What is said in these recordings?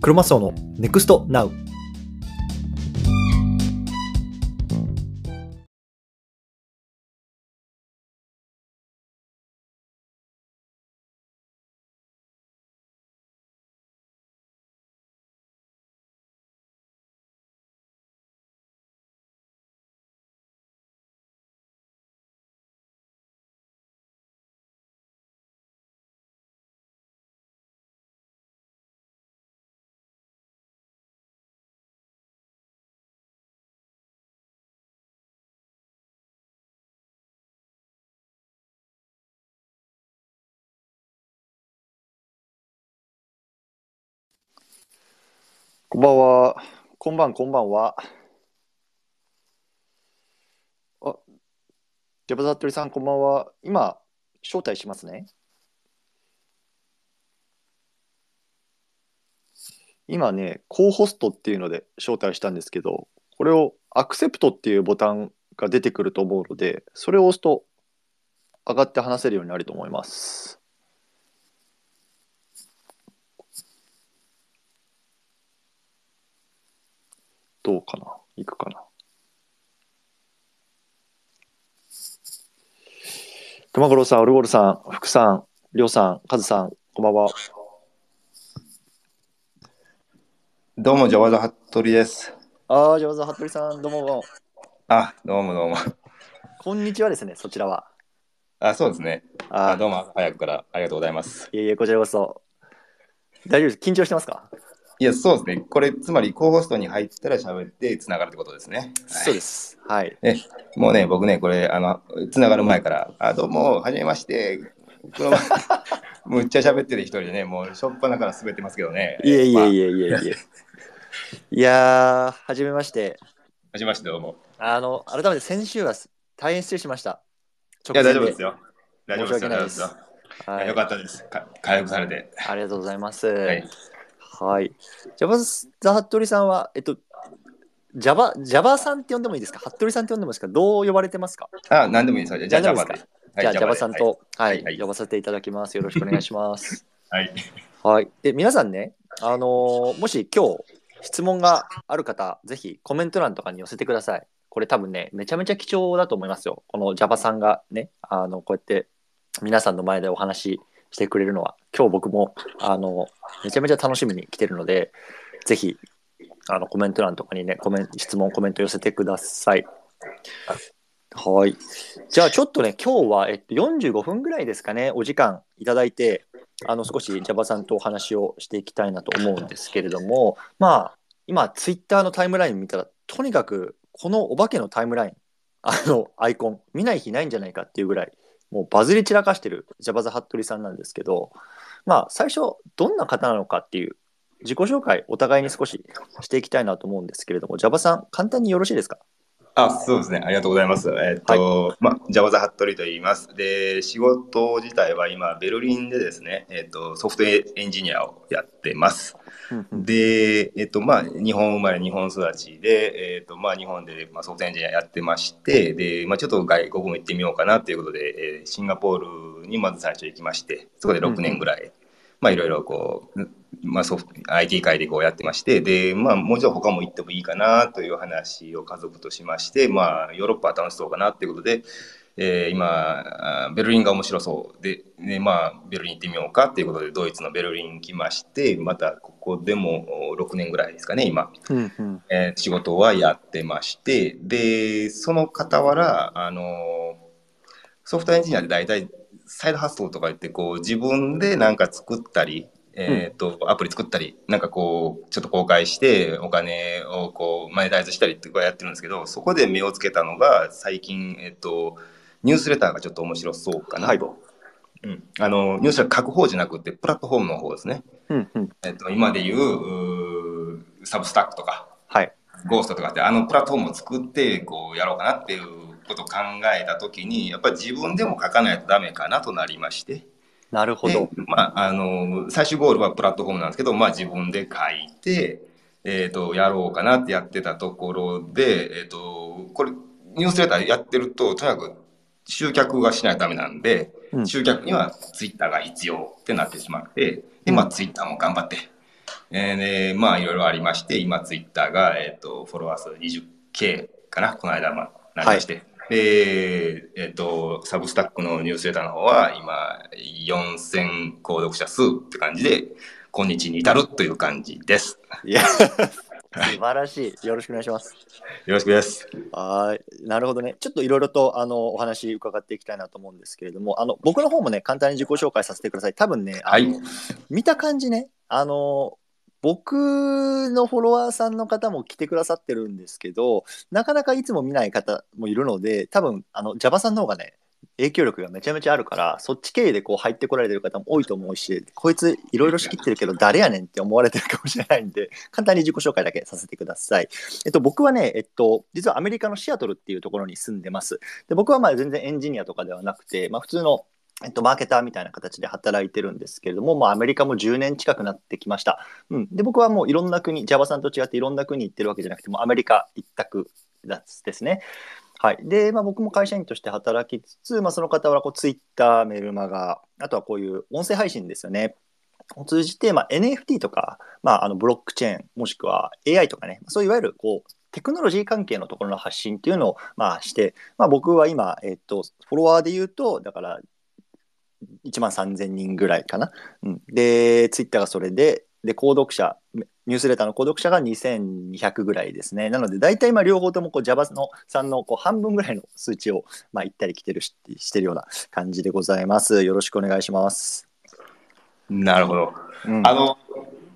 クロマスオの NEXT NOW こんばんは。こんばん、こんばんは。あ、ジャバザットリさん、こんばんは。今、招待しますね。今ね、コホストっていうので招待したんですけど、これをアクセプトっていうボタンが出てくると思うので、それを押すと上がって話せるようになると思います。どうかな？いくかな？熊五郎さん、オルゴールさん、福さん、りょうさん、カズさん、こんばんは。どうも、ジャワザハットリです。ああ、上手、服部さん、どうも。あ、どうもどうも。こんにちはですね、そちらは。あ、そうですね。ああどうも、早くからありがとうございます。いえいえ、こちらこそ。大丈夫です。緊張してますか、いや、そうですね。これ、つまり、コーホストに入ったら喋ってつながるってことですね。そうです。はい。え、もうね、僕ね、これ、あの、つながる前から、あ、どうも、はじめまして。この むっちゃ喋ってる一人でね、もう、しょっぱなから滑ってますけどね。いえいまあえいえいえいえ。いやー、はじめまして。はじめまして、どうも。あの、改めて先週は大変失礼しました。いや、大丈夫ですよ。大丈夫ですよ。はいよかったです。か回復されて。ありがとうございます。はい。はい。ジャバザ・ハットリさんは、えっと、ジャバ、ジャバさんって呼んでもいいですか？ハットリさんって呼んでもいいですか？どう呼ばれてますか？あ、なんでもいいですよ。じゃあ、ジャバで。何でもいいですじゃあ、ジャバさんと、はい、呼ばせていただきます。よろしくお願いします。はい。はい。で、皆さんね、あのーもし今日質問がある方、ぜひコメント欄とかに寄せてください。これ多分ね、めちゃめちゃ貴重だと思いますよ。この Java さんがね、あの、こうやって皆さんの前でお話してくれるのは、今日僕も、あの、めちゃめちゃ楽しみに来てるので、ぜひ、あの、コメント欄とかにね、コメン質問、コメント寄せてください。はい。じゃあちょっとね、今日は、えっと、45分ぐらいですかね、お時間いただいて、あの少し Java さんとお話をしていきたいなと思うんですけれども、まあ、今、ツイッターのタイムライン見たら、とにかく、このお化けのタイムライン、あの、アイコン、見ない日ないんじゃないかっていうぐらい、もうバズり散らかしてるジャバザ・ハットリさんなんですけど、まあ、最初、どんな方なのかっていう、自己紹介、お互いに少ししていきたいなと思うんですけれども、ジャバさん、簡単によろしいですか？あ、そうですね。ありがとうございます。えっと、まあ、ジャワザ・ハットリと言います。で、仕事自体は今、ベルリンでですね、えっと、ソフトエンジニアをやってます。で、えっと、まあ、日本生まれ、日本育ちで、えっと、まあ、日本で、まあ、ソフトエンジニアやってまして、で、まあ、ちょっと外国も行ってみようかなということで、えーシンガポールにまず最初行きまして、そこで6年ぐらい、まあ、いろいろこう、まあ、ソフト IT 界でこうやってましてで、まあ、もうちょっと他も行ってもいいかなという話を家族としまして、まあ、ヨーロッパは楽しそうかなということで、えー今あベルリンが面白そうで、ねまあ、ベルリン行ってみようかということでドイツのベルリン来ましてまたここでもお6年ぐらいですかね今、うんうん。えー仕事はやってましてでその傍らあのソフトエンジニアで大体サイド発想とか言ってこう自分で何か作ったり、えーとアプリ作ったりなんかこうちょっと公開してお金をこうマネタイズしたりってこうやってるんですけどそこで目をつけたのが最近、えっとニュースレターがちょっと面白そうかなと。うん、あのニュースレター書く方じゃなくてプラットフォームの方ですね。うんうんえっと、今でいううーサブスタックとかはい。ゴーストとかってあのプラットフォームを作ってこうやろうかなっていうことを考えた時にやっぱり自分でも書かないとダメかなとなりましてでなるほど。まあ、あの最終ゴールはプラットフォームなんですけど、まあ、自分で書いて、えー、とやろうかなってやってたところで、えー、とこれニュースレターやってるととにかく集客がしないとダメなんで、うん集客にはツイッターが必要ってなってしまってで、まあ、ツイッターも頑張ってえーね、まあいろいろありまして、今ツイッターが、えっ、と、フォロワー数 20K かな、この間、まあ、なりまして。で、えっ、と、サブスタックのニュースレターの方は、今、4000購読者数って感じで、今日に至るという感じです。いや、素晴らしい。よろしくお願いします。よろしくです。はい、なるほどね。ちょっといろいろとあのお話伺っていきたいなと思うんですけれども、あの僕の方もね簡単に自己紹介させてください。多分ね、あのはい見た感じね、あの僕のフォロワーさんの方も来てくださってるんですけど、なかなかいつも見ない方もいるので、多分あの Java さんの方がね。影響力がめちゃめちゃあるからそっち経由でこう入ってこられてる方も多いと思うしこいついろいろ仕切ってるけど誰やねんって思われてるかもしれないんで簡単に自己紹介だけさせてください。えっと、僕はね、えっと、実はアメリカのシアトルっていうところに住んでます。で僕はまあ全然エンジニアとかではなくて、まあ、普通の、えっと、マーケターみたいな形で働いてるんですけれども、まあ、アメリカも10年近くなってきました。うん、で僕はもういろんな国、Java さんと違っていろんな国行ってるわけじゃなくて、もアメリカ一択ですね。はい。で、まあ、僕も会社員として働きつつ、まあ、その方はこう Twitter、メルマガ、あとはこういう音声配信ですよね。を通じて、まあ、NFT とか、まあ、あのブロックチェーンもしくは AI とかねそういわゆるこうテクノロジー関係のところの発信っていうのを、まあ、して、まあ、僕は今、えっと、フォロワーで言うとだから1万3000人ぐらいかな、うん、でツイッターがそれでで購読者ニュースレターの購読者が2200ぐらいですね。なので大体今両方ともこう Java のさんのこう半分ぐらいの数値を、まあ、行ったり来てるししてるような感じでございます。よろしくお願いします、なるほど。うん、あの、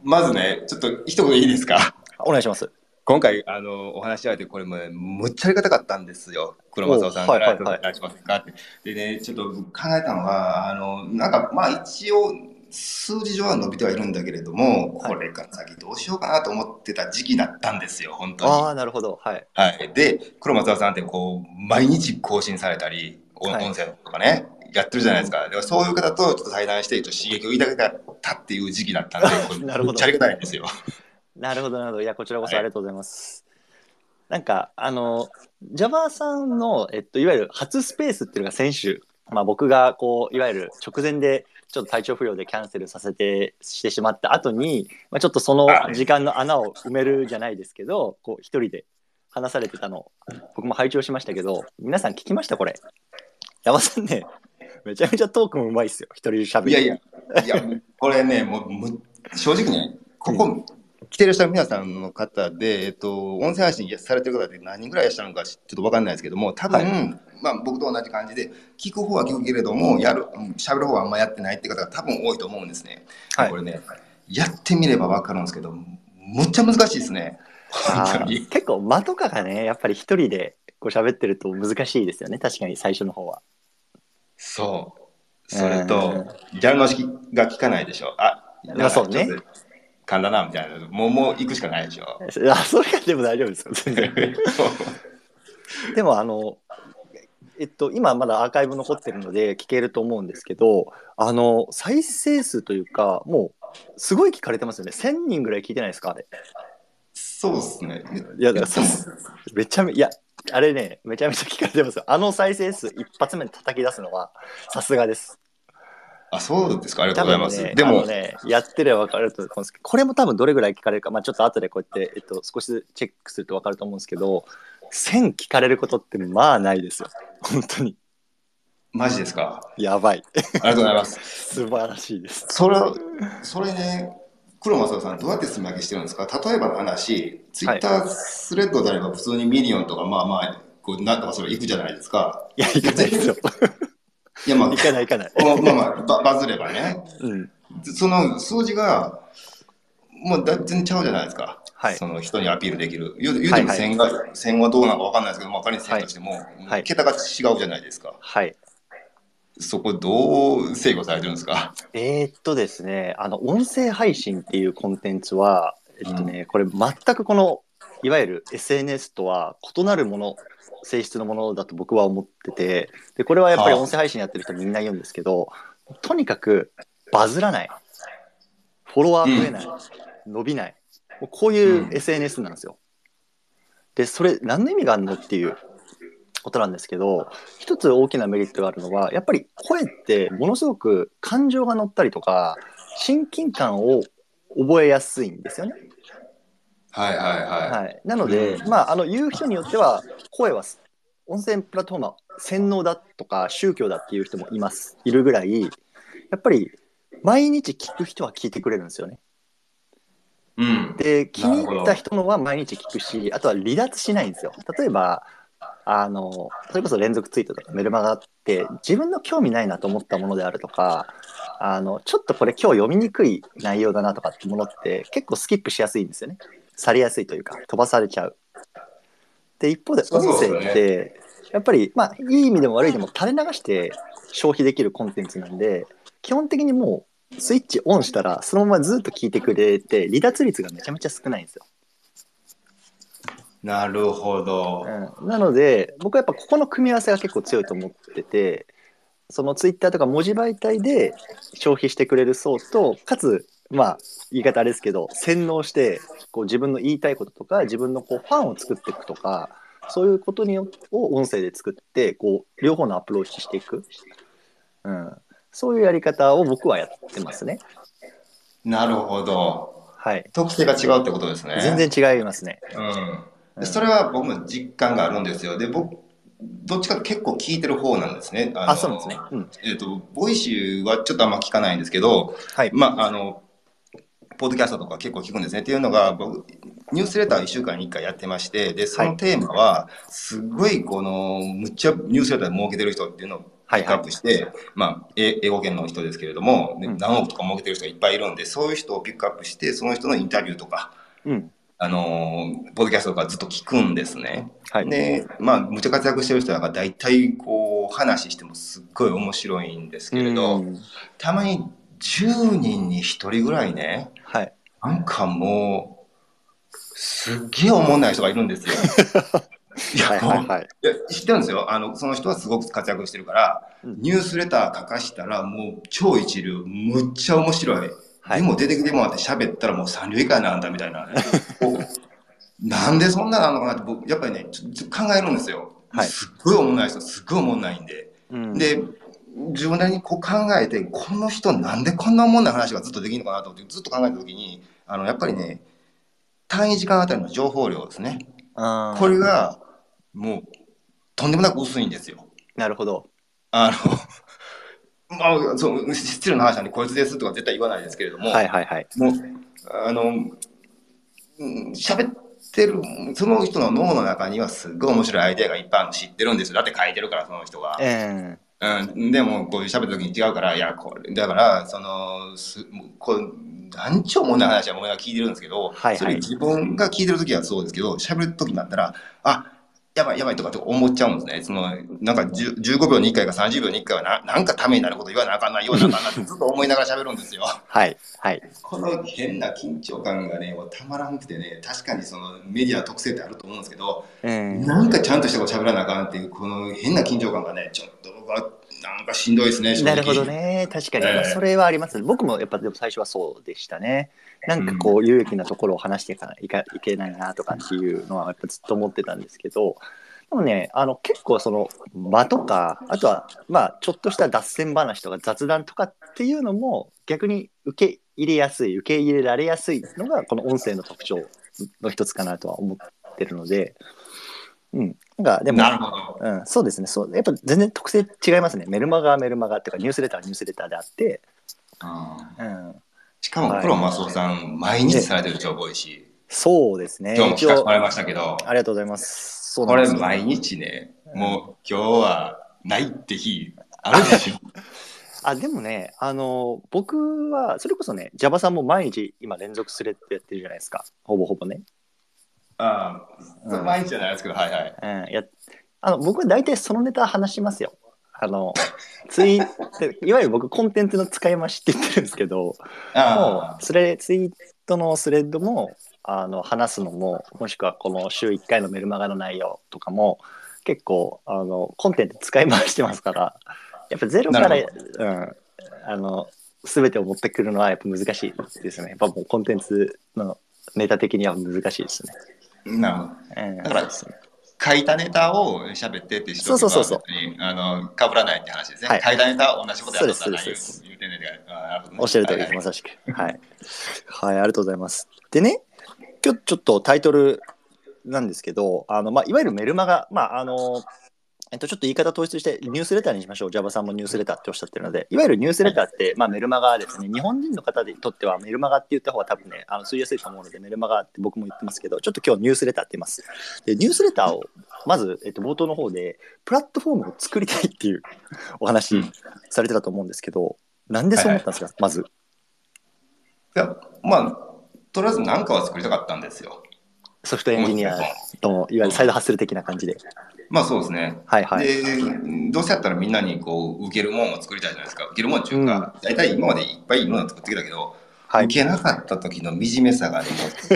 まずね、ちょっと一言いいですか？お願いします今回、あの、お話し合えて、これもね、むっちゃありがたかったんですよ。黒松さんから、お願いしませんかって。でね、ちょっと考えたのは、あの、なんか、まあ一応、数字上は伸びてはいるんだけれども、はいこれから先どうしようかなと思ってた時期だったんですよ、本当に。ああなるほどはいはい。で、黒松さんってこう、毎日更新されたり、音声とかね、やってるじゃないですか。でもそういう方とちょっと対談して、ちょっと刺激をいただけたっていう時期だったんで、こ れなるほどちゃありがたいんですよ。なるほど、なるほど。いや、こちらこそはいありがとうございます。なんか、あの、Java さんの、えっと、いわゆる初スペースっていうのが先週、まあ僕が、こう、いわゆる直前で、ちょっと体調不良でキャンセルさせて、してしまった後に、まあちょっとその時間の穴を埋めるじゃないですけど、こう、一人で話されてたの、僕も拝聴しましたけど、皆さん聞きましたこれ？山さんね、めちゃめちゃトークもうまいっすよ。一人で喋る。いやいや、いや、これね、もう、む正直ね、ここ、来てる皆さんの方で、えっと、音声配信されてる方って何人ぐらいいらっしゃるのかちょっと分かんないですけども、多分、はまあ僕と同じ感じで、聞く方は聞くけれども、やる、うん喋る方はあんまやってないって方が多分多いと思うんですね。はい。これね、やってみれば分かるんですけど、むっちゃ難しいですね。結構間とかがねやっぱり一人でこう喋ってると難しいですよね。確かに最初の方は。そう。それと、ギャルの式が効かないでしょ。あ、まあそうねちょっと噛んだな、みたいな。もう、もう行くしかないでしょ。あそれがでも大丈夫ですよ全然 でもあのえっと今まだアーカイブ残ってるので聞けると思うんですけどあの再生数というかもうすごい聞かれてますよね1000人ぐらい聞いてないですかあれそうですね。いやだからそうめちゃめいやあれねめちゃめちゃ聞かれてますよあの再生数一発目で叩き出すのはさすがですあ、そうですか。ありがとうございます。ね、でも、ね、やってれば分かると思うんですけど、これも多分どれぐらい聞かれるか、まあ、ちょっと後でこうやって、えっと、少しずつチェックすると分かると思うんですけど、1000聞かれることってまあないですよ。本当に。マジですか？やばい。ありがとうございます。素晴らしいです。それ、それね、黒正さん、どうやって積み上げしてるんですか？例えばの話、ツイッタースレッドであれば普通にミリオンとか、まあまあ、こうなんとかそれいくじゃないですか。いや、いかないですよ。いや、まあ、いかないいかない。まあまあまあバ、バズればね。うん。その数字が、もうだ全然ちゃうじゃないですか。はいその人にアピールできる。言う言うてもはいはい線が、線はどうなのかわかんないですけど、まあ、仮に線としても、はい桁が違うじゃないですか。はい。そこどう制御されてるんですか？えーっとですね、あの、音声配信っていうコンテンツは、えっとね、これ全くこの、いわゆる SNS とは異なるもの、性質のものだと僕は思ってて、で、これはやっぱりはあ音声配信やってる人みんな言うんですけど、とにかくバズらない。フォロワー増えない。伸びない。もうこういううん SNS なんですよ。で、それ何の意味があるのっていうことなんですけど、一つ大きなメリットがあるのは、やっぱり声ってものすごく感情が乗ったりとか、親近感を覚えやすいんですよね。はいはいはい。はい、なので、まあ、あの言う人によっては声は音声プラットフォームは洗脳だとか宗教だっていう人もいますいるぐらいやっぱり毎日聞く人は聞いてくれるんですよね。うん。で気に入った人のは毎日聞くしあとは離脱しないんですよ。例えばあのそれこそ連続ツイートとかメルマガって自分の興味ないなと思ったものであるとかあのちょっとこれ今日読みにくい内容だなとかってものって結構スキップしやすいんですよね。されやすいというか飛ばされちゃう。で一方で音声ってやっぱりまあいい意味でも悪い意味でも垂れ流して消費できるコンテンツなんで基本的にもうスイッチオンしたらそのままずっと聞いてくれて離脱率がめちゃめちゃ少ないんですよ。なるほど。うん、なので僕はやっぱここの組み合わせが結構強いと思っててそのツイッターとか文字媒体で消費してくれる層とかつまあ言い方あれですけど洗脳してこう自分の言いたいこととか自分のこうファンを作っていくとかそういうことによを音声で作ってこう両方のアプローチしていく、うん、そういうやり方を僕はやってますね。なるほど。はい、特性が違うってことですね。全然違いますね。うん。でそれは僕も実感があるんですよ。で、僕、どっちか結構聞いてる方なんですね。あそうですね。うん、えっ、と、ボイシーはちょっとあんま聞かないんですけど、はい、まあ、あの、ポッドキャストとか結構聞くんですね。っていうのが、僕、ニュースレター1週間に1回やってまして、で、そのテーマは、すごい、この、むっちゃニュースレターで儲けてる人っていうのをピックアップして、まあ、え英語圏の人ですけれども、何億とか儲けてる人がいっぱいいるんで、そういう人をピックアップして、その人のインタビューとか、うん。あのーポッドキャストとかずっと聞くんですね。はい。で、まあ、むちゃ活躍してる人が大体、こう、話してもすっごい面白いんですけれど、うん。たまに10人に1人ぐらいね、はいなんかもう、すっげえ思んない人がいるんですよ。いや、はいもうはいはい。いや知ってるんですよ。あの、その人はすごく活躍してるから、うんニュースレター書かしたらもう超一流、むっちゃ面白い。はいでも出てきてもらって喋ったらもう三流以下なんだみたいな。なんでそんななのかなって僕、やっぱりね、ちょちょ考えるんですよ。はいすっごい思んない人、すっごい思んないんで。うんで、自分なりにこう考えて、この人なんでこんな思んない話がずっとできるのかなと思ってずっと考えたときに、あの、やっぱりね、単位時間あたりの情報量ですね。あーこれが、もう、とんでもなく薄いんですよ。なるほど。あの、まあ、そう、失礼な話なんで、こいつですとか絶対言わないですけれども、はいはいはい。もう、あの、うん喋ってる、その人の脳の中にはすっごい面白いアイデアがいっぱいあるの知ってるんですよ。だって書いてるから、その人が。えうん、でも、こういう喋るときに違うから、いや、これ、だから、その、すもうこう、なんちょうもんない話は僕が聞いてるんですけど、はいはいそれ自分が聞いてるときはそうですけど、喋るときになったら、あ、やばいやばいとかって思っちゃうんですね。その、なんか10 15秒に1回か30秒に1回はな、なんかためになること言わなあかんな、言わなあかんなってずっと思いながら喋るんですよ。はいはい。この変な緊張感がね、もうたまらんくてね、確かにそのメディアの特性ってあると思うんですけど、えーなんかちゃんとしたこと喋らなあかんっていう、この変な緊張感がね、ちょっと僕はなんかしんどいですね、なるほど。ね。確かに、ええまあそれはあります。僕もやっぱでも最初はそうでしたね。なんかこう有益なところを話していかないいかいけないなとかっていうのはやっぱずっと思ってたんですけど、でもね、あの結構その間とか、あとはまあちょっとした脱線話とか雑談とかっていうのも逆に受け入れやすい、受け入れられやすいのがこの音声の特徴の一つかなとは思ってるので、うん。なんかでも、なるほど。うん、そうですねそう。やっぱ全然特性違いますね。メルマガはメルマガっていうか、ニュースレターはニュースレターであって、うん、しかも、プロマスオさん、毎日されてるでしょ、ボイシそうですね。ー。今日も聞かせてもらいましたけど、ありがとうございます。そうなこれ毎日ね、もう今日はないって日あるでしょ。あ、でもね、あの、僕は、それこそね、Java さんも毎日今連続スレッドやってるじゃないですか。ほぼほぼね。ああ、それ毎日じゃないですけど、はいはい。うん、やあの僕は大体そのネタ話しますよ。あの、ツイいわゆる僕コンテンツの使い回しって言ってるんですけど、もあうスレツイートのスレッドもあの話すのももしくはこの週1回のメルマガの内容とかも結構あのコンテンツ使い回してますからやっぱゼロから、なうん、あの全てを持ってくるのはやっぱ難しいですねやっぱもうコンテンツのネタ的には難しいですね。あ、なるほど。うん、だから書いたネタを喋ってって人そうそうそうそうあの被らないって話ですね。はい書いたネタ同じことやったら言ですそうてんねんっておっしゃる通りです、まさしく。はい。はい、ありがとうございます。でね、今日ちょっとタイトルなんですけど、あのまあ、いわゆるメルマガ、まああのえっと、ちょっと言い方統一してニュースレターにしましょう。Java さんもニュースレターっておっしゃってるので、いわゆるニュースレターって、まあ、メルマガですね。日本人の方にとってはメルマガって言った方が多分ね、あの吸いやすいと思うので、メルマガって僕も言ってますけど、ちょっと今日ニュースレターって言います。で、ニュースレターを、まず、えっと、冒頭の方で、プラットフォームを作りたいっていうお話されてたと思うんですけど、なんでそう思ったんですか、はいはい、まず？いや、まあ、とりあえず何かは作りたかったんですよ。ソフトエンジニアといわゆるサイドハッスル的な感じで。まあそうですね。はいはい。で、どうせやったらみんなにこう、受けるもんを作りたいじゃないですか。受けるもんっていうか、大体今までいっぱいいいものを作ってきたけど、はい、受けなかった時の惨めさがね、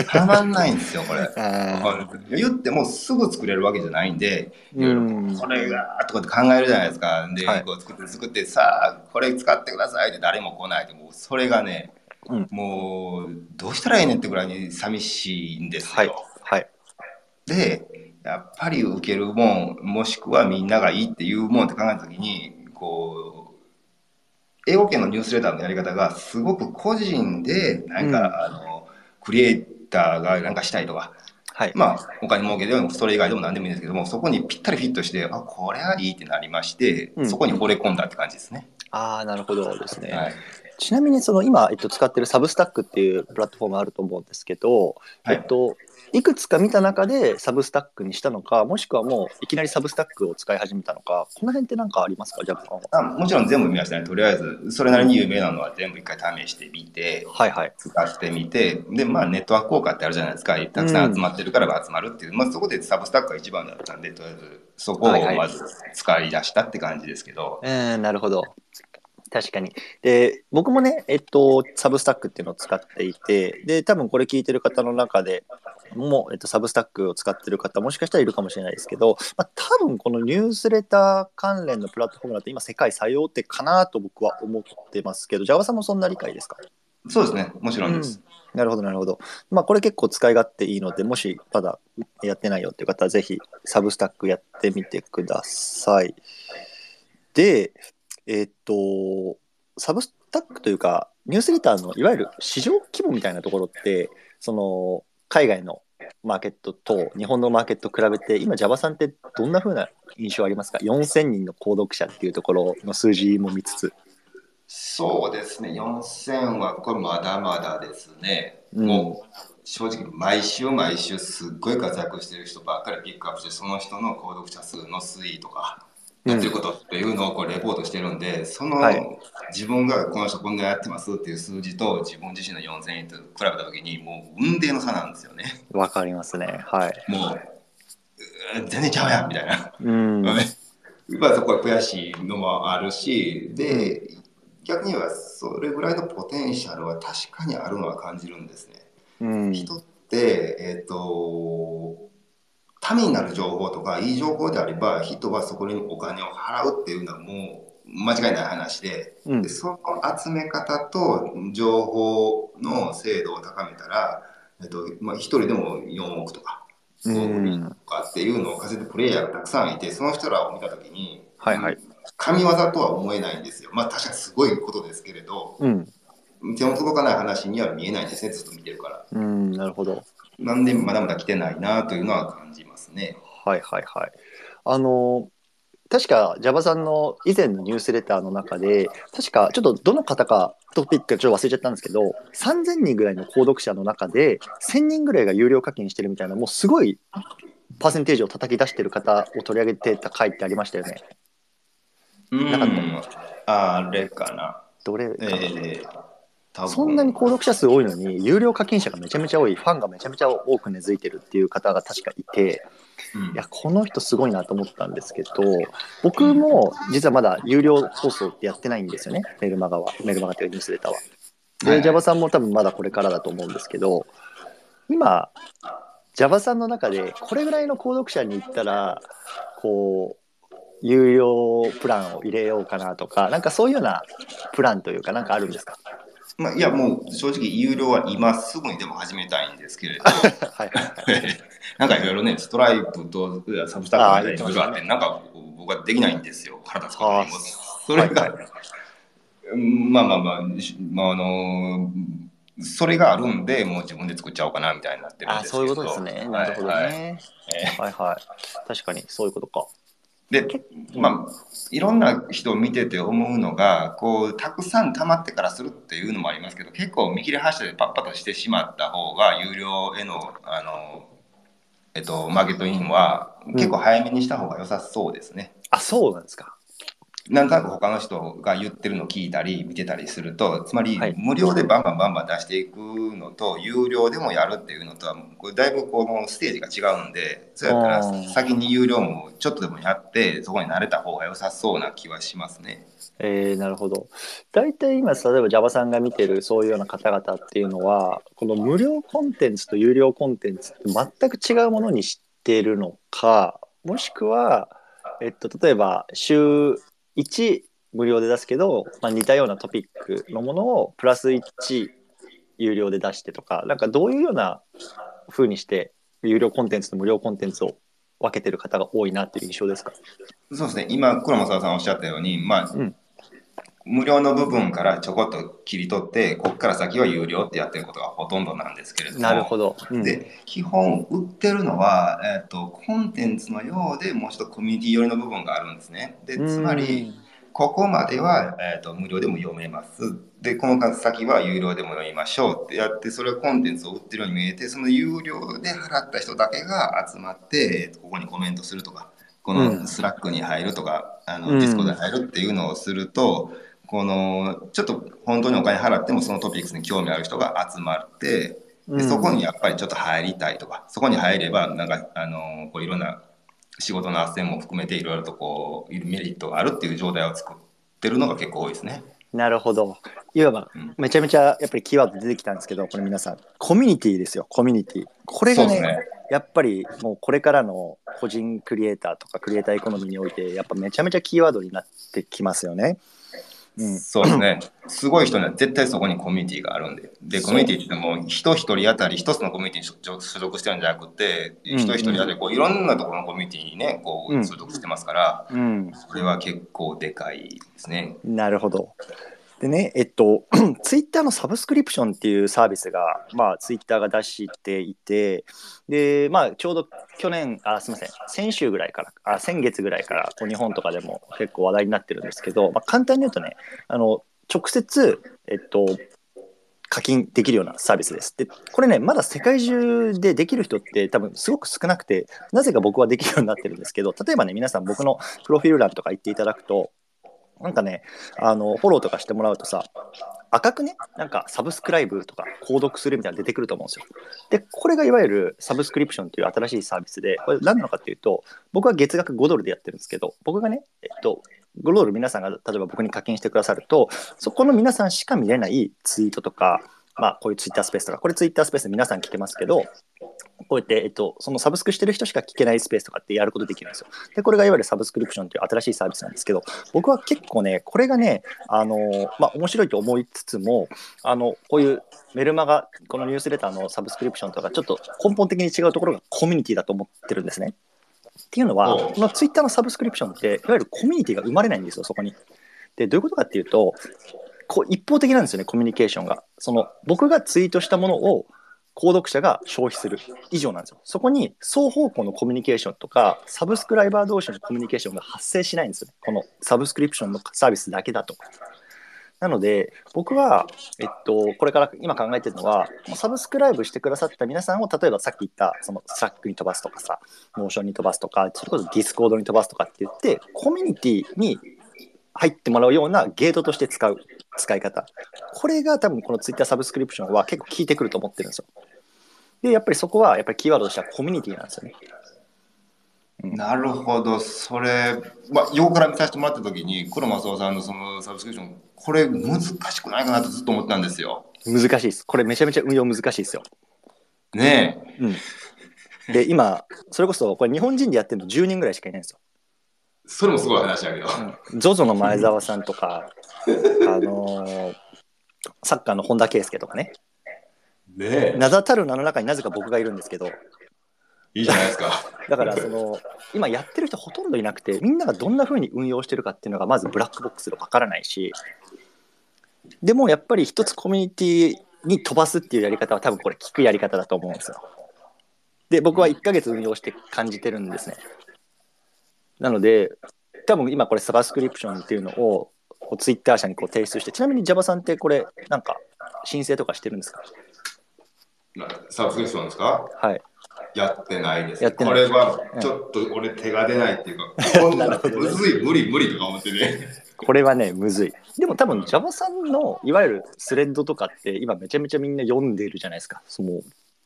たまんないんですよ、これ。言ってもすぐ作れるわけじゃないんで、いろいろこれがとかって考えるじゃないですか。で、はい、こう作って作って、さあ、これ使ってくださいって誰も来ないで、もうそれがね、うん、もう、どうしたらええねんってぐらいに寂しいんですよ。はい。はい、で、やっぱり受けるもん、もしくはみんながいいっていうもんって考えたときに、こう、英語圏のニュースレターのやり方がすごく個人で、なんか、うん、あの、クリエイターがなんかしたいとか、はい、まあ、お金儲けでもそれ以外でも何でもいいんですけども、そこにぴったりフィットして、あ、これはいいってなりまして、うん、そこに惚れ込んだって感じですね。ああ、なるほどですね。はい。ちなみにその今、えっと、使ってるサブスタックっていうプラットフォームあると思うんですけど、はい、えっと、いくつか見た中でサブスタックにしたのか、もしくはもういきなりサブスタックを使い始めたのか、この辺って何かありますか、ジャブさもちろん全部見ましたね、とりあえず、それなりに有名なのは全部一回試してみて、はいはい、使ってみて、で、まあ、ネットワーク効果ってあるじゃないですか、たくさん集まってるから集まるっていう、うん、まあ、そこでサブスタックが一番だったんで、とりあえず、そこをまず使い出したって感じですけど。はいはい、えー、なるほど。確かに。で、僕もね、えっと、サブスタックっていうのを使っていて、で、多分これ聞いてる方の中でも、えっと、サブスタックを使ってる方、もしかしたらいるかもしれないですけど、まあ、多分このニュースレター関連のプラットフォームだと今、世界最大手かなと僕は思ってますけど、Java さんもそんな理解ですか？そうですね、もちろんです。うん、なるほど、なるほど。まあ、これ結構使い勝手いいので、もしまだやってないよっていう方は、ぜひサブスタックやってみてください。で、えっと、サブスタックというか、ニュースレターのいわゆる市場規模みたいなところって、その海外のマーケットと日本のマーケット比べて、今、Java さんってどんなふうな印象ありますか ?4000 人の購読者っていうところの数字も見つつ。そうですね、4000はこれまだまだですね。うん、もう正直毎週毎週すっごい活躍してる人ばっかりピックアップしてその人の購読者数の推移とかやってることっていうのをこうレポートしてるんで、その、はい、自分がこの人こんなやってますっていう数字と自分自身の4000円と比べた時にもう運命の差なんですよね。わかりますね。はい。もう全然ちゃうやんみたいな。うん。まあそこは悔しいのもあるし、で、逆にはそれぐらいのポテンシャルは確かにあるのは感じるんですね。うん、人って、えっ、ー、と、ためになる情報とかいい情報であれば人はそこにお金を払うっていうのはもう間違いない話でうん、でその集め方と情報の精度を高めたら、えっとまあ、1人でも4億とか5億とかっていうのを稼ぐプレイヤーがたくさんいてその人らを見た時に、はいはい、神業とは思えないんですよ。まあ確かにすごいことですけれど、うん、手の届かない話には見えないんですねずっと見てるから。うんなるほどなんでまだまだ来てないなというのは感じますね。はいはいはい。あの確か Java さんの以前のニュースレターの中で確かちょっとどの方かトピックちょっと忘れちゃったんですけど3000人ぐらいの購読者の中で1000人ぐらいが有料課金してるみたいなもうすごいパーセンテージを叩き出してる方を取り上げてた回ってありましたよね。うんあれかな。どれかな、えーそんなに購読者数多いのに、有料課金者がめちゃめちゃ多い、ファンがめちゃめちゃ多く根付いてるっていう方が確かいて、うん、いや、この人すごいなと思ったんですけど、僕も実はまだ有料放送ってやってないんですよね、メルマガは。メルマガというニュースレターは。で、Java さんも多分まだこれからだと思うんですけど、今、Java さんの中でこれぐらいの購読者に行ったら、こう、有料プランを入れようかなとか、なんかそういうようなプランというか、なんかあるんですか？まあ、いや、もう正直、有料は今すぐにでも始めたいんですけれど、はい、なんかいろいろね、ストライプとサブスタックみたいないろいろあって、なんか僕はできないんですよ、腹立つことにも。それが、まあまあまあ、しまあ、あのそれがあるんで、もう自分で作っちゃおうかなみたいになってるんあですけど。そういうことですね。なるほどね。ははいはい。確かにそういうことか。で、まあ、いろんな人を見てて思うのが、こう、たくさん溜まってからするっていうのもありますけど、結構見切り発車でパッパとしてしまった方が、有料への、あの、えっと、マーケットインは結構早めにした方が良さそうですね。あ、そうなんですか。なんとなく他の人が言ってるのを聞いたり見てたりするとつまりはい無料でバンバンバンバン出していくのと有料でもやるっていうのとはこれだいぶこのステージが違うんでそうやったら先に有料もちょっとでもやってそこに慣れた方が良さそうな気はしますね。えー、なるほど。大体今、例えば Java さんが見てるそういうような方々っていうのは、この無料コンテンツと有料コンテンツって全く違うものにしているのか、もしくは、えっと、例えば週1無料で出すけど、まあ、似たようなトピックのものをプラス1有料で出してとか、なんかどういうような風にして有料コンテンツと無料コンテンツを分けてる方が多いなっていう印象ですか？そうですね。今黒間さんおっしゃったように、まあうん無料の部分からちょこっと切り取ってここから先は有料ってやってることがほとんどなんですけれどもなるほど。うんで基本売ってるのは、えー、とコンテンツのようでもうちょっとコミュニティ寄りの部分があるんですね。でつまりここまでは、えー、と無料でも読めます。でこの先は有料でも読みましょうってやってそれはコンテンツを売ってるように見えてその有料で払った人だけが集まって、えーとここにコメントするとかこうんのスラックに入るとか、あうんのディスコで入るっていうのをすると。このちょっと本当にお金払ってもそのトピックスに興味ある人が集まってでそこにやっぱりちょっと入りたいとか、そこに入れば、なんか、あの、こういろんな仕事の斡旋も含めていろいろとこう、メリットがあるっていう状態を作ってるのが結構多いですね。なるほど。いわばうん、めちゃめちゃやっぱりキーワード出てきたんですけど、これ皆さん、コミュニティですよ、コミュニティ。これがね、ね。やっぱりもうこれからの個人クリエイターとかクリエイターエコノミーにおいて、やっぱめちゃめちゃキーワードになってきますよね。うん。そうですね。すごい人には絶対そこにコミュニティがあるんで。で、コミュニティって言っても、人一人当たり一つのコミュニティに所所属してるんじゃなくて、うん人一人当たりこういろんなところのコミュニティにね、こうんう所属してますから、うん。それは結構でかいですね。なるほど。でね、えっと、ツイッターのサブスクリプションっていうサービスが、まあ、ツイッターが出していて、で、まあ、ちょうど去年、あ、すみません、先週ぐらいから、あ先月ぐらいから、日本とかでも結構話題になってるんですけど、まあ、簡単に言うとね、あの、直接、えっと、課金できるようなサービスです。で、これね、まだ世界中でできる人って多分すごく少なくて、なぜか僕はできるようになってるんですけど、例えばね、皆さん僕のプロフィール欄とか行っていただくと、なんかね、あの、フォローとかしてもらうとさ、赤くね、なんかサブスクライブとか購読するみたいなの出てくると思うんですよ。で、これがいわゆるサブスクリプションという新しいサービスで、これ何なのかっていうと、僕は月額5ドルでやってるんですけど、僕がね、えっと、5ドル皆さんが例えば僕に課金してくださると、そこの皆さんしか見れないツイートとか、まあ、こういうツイッタースペースとか、これツイッタースペースで皆さん聞けますけど、こうやって、えっと、そのサブスクしてる人しか聞けないスペースとかってやることできるんですよ。で、これがいわゆるサブスクリプションという新しいサービスなんですけど、僕は結構ね、これがね、あの、まあ、面白いと思いつつも、あの、こういうメルマガ、このニュースレターのサブスクリプションとか、ちょっと根本的に違うところがコミュニティだと思ってるんですね。っていうのは、このツイッターのサブスクリプションって、いわゆるコミュニティが生まれないんですよ、そこに。で、どういうことかっていうと、こう一方的なんですよね、コミュニケーションが。その僕がツイートしたものを購読者が消費する以上なんですよ。そこに双方向のコミュニケーションとか、サブスクライバー同士のコミュニケーションが発生しないんですよ。このサブスクリプションのサービスだけだと。なので、僕は、えっと、これから今考えてるのは、サブスクライブしてくださった皆さんを、例えばさっき言った、そのスラックに飛ばすとかさ、ノーションに飛ばすとか、それこそディスコードに飛ばすとかって言って、コミュニティに入ってもらうようなゲートとして使う使い方。これが多分このツイッターサブスクリプションは結構効いてくると思ってるんですよ。で、やっぱりそこはやっぱりキーワードとしてはコミュニティなんですよね。なるほど、それ、まあ、横から見させてもらったときに、黒松尾さんのそのサブスクリプション、これ難しくないかなとずっと思ってたんですよ。難しいです。これめちゃめちゃ運用難しいですよ。ねえ。うん。で、今、それこそこれ日本人でやってるの10人ぐらいしかいないんですよ。それもすごい話だけど。うん ZOZO の前澤さんとか、あのーサッカーの本田圭佑とかね、ねえ。名だたる名の中になぜか僕がいるんですけど、いいじゃないですか。だからその今やってる人ほとんどいなくてみんながどんな風に運用してるかっていうのがまずブラックボックスでわからないしでもやっぱり一つコミュニティに飛ばすっていうやり方は多分これ聞くやり方だと思うんですよ。で僕は1ヶ月運用して感じてるんですね。なので多分今これサブスクリプションっていうのをツイッター社にこう提出してちなみに Java さんってこれなんか申請とかしてるんですか？サブスクリプションですか？はい。やってないです。やってないこれはちょっと俺手が出ないっていうか、こんむずい、無理、無理とか思ってね。これはね、むずい。でも多分 Java さんのいわゆるスレッドとかって今めちゃめちゃみんな読んでるじゃないですか。その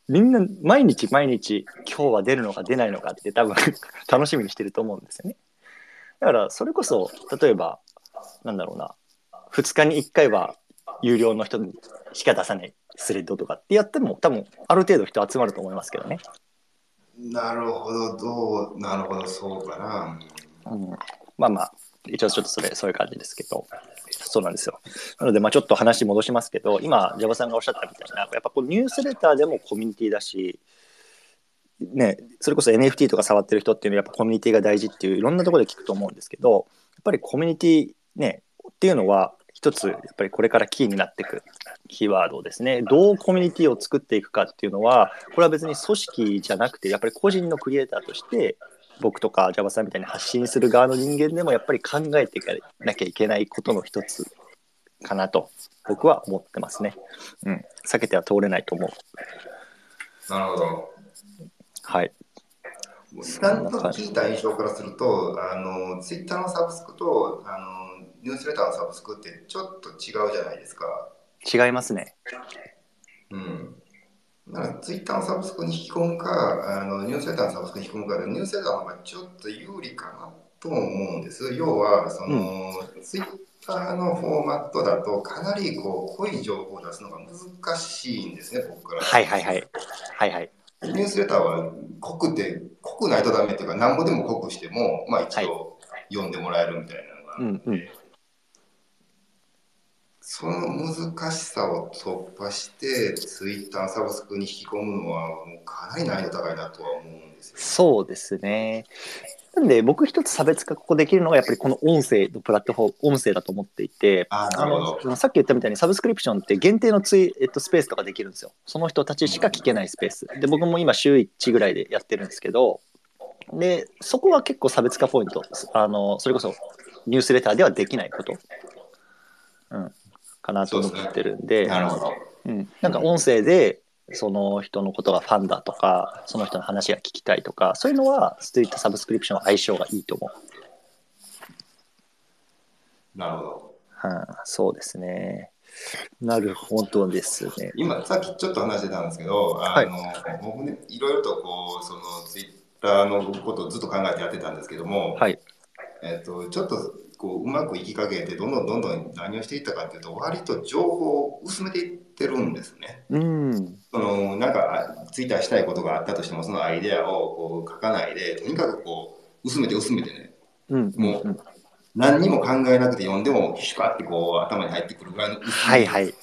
みんな毎日毎日今日は出るのか出ないのかって多分 楽しみにしてると思うんですよね。だからそれこそ例えばなんだろうな2日に1回は有料の人にしか出さないスレッドとかってやっても多分ある程度人集まると思いますけどね。なるほど、どう、なるほど、そうかな。うん、まあまあ一応ちょっとそれそういう感じですけどそうなんですよ。なのでまあちょっと話戻しますけど今 Java さんがおっしゃったみたいなやっぱこうニュースレターでもコミュニティだしねそれこそ NFT とか触ってる人っていうのはやっぱコミュニティが大事っていういろんなところで聞くと思うんですけどやっぱりコミュニティねっていうのは一つやっぱりこれからキーになっていくキーワードですね。どうコミュニティを作っていくかっていうのはこれは別に組織じゃなくてやっぱり個人のクリエイターとして僕とか Java さんみたいに発信する側の人間でもやっぱり考えていかなきゃいけないことの一つかなと僕は思ってますね。うん、避けては通れないと思う。なるほど。はい。なんと聞いた印象からすると、あの、ツイッターのサブスクと、あの、ニュースレターのサブスクってちょっと違うじゃないですか。違いますね。うん。だからツイッターのサブスクに引き込むか、あのニュースレターのサブスクに引き込むかで、ニュースレターの方がちょっと有利かなと思うんです。要は、その、ツイッターのフォーマットだと、かなりこう濃い情報を出すのが難しいんですね、僕から。はいはいはい。はいはい。ニュースレターは濃くて、濃くないとダメっていうか、なんぼでも濃くしても、まあ一度読んでもらえるみたいなのが、うんうん。その難しさを突破して、ツイッターのサブスクに引き込むのは、もうかなり難易度高いなとは思うんですよ。そうですね。なんで僕一つ差別化ここできるのがやっぱりこの音声のプラットフォーム音声だと思っていてあのさっき言ったみたいにサブスクリプションって限定のツイ、えっと、スペースとかできるんですよ。その人たちしか聞けないスペース。で僕も今週1ぐらいでやってるんですけどでそこは結構差別化ポイント。あのそれこそニュースレターではできないこと、うん、かなと思ってるんで。なるほど。うん、なんか音声でその人のことがファンだとかその人の話が聞きたいとかそういうのはストリートサブスクリプションは相性がいいと思う、なるほど。はあ、そうですね。なるほどですね。今、さっきちょっと話してたんですけど、あの、僕ね、いろいろとこう、そのツイッターのことをずっと考えてやってたんですけども、はい。えっと、ちょっとこううまくいきかけて、どんどんどんどん何をしていったかっていうと、割と情報を薄めていってるんですね。うん。そのなんかツイッターしたいことがあったとしても、そのアイデアをこう書かないで、とにかくこう薄めて薄めてね、うん。もううん何にも考えなくて読んでも、シュカってこう頭に入ってくるぐらいのはいはい。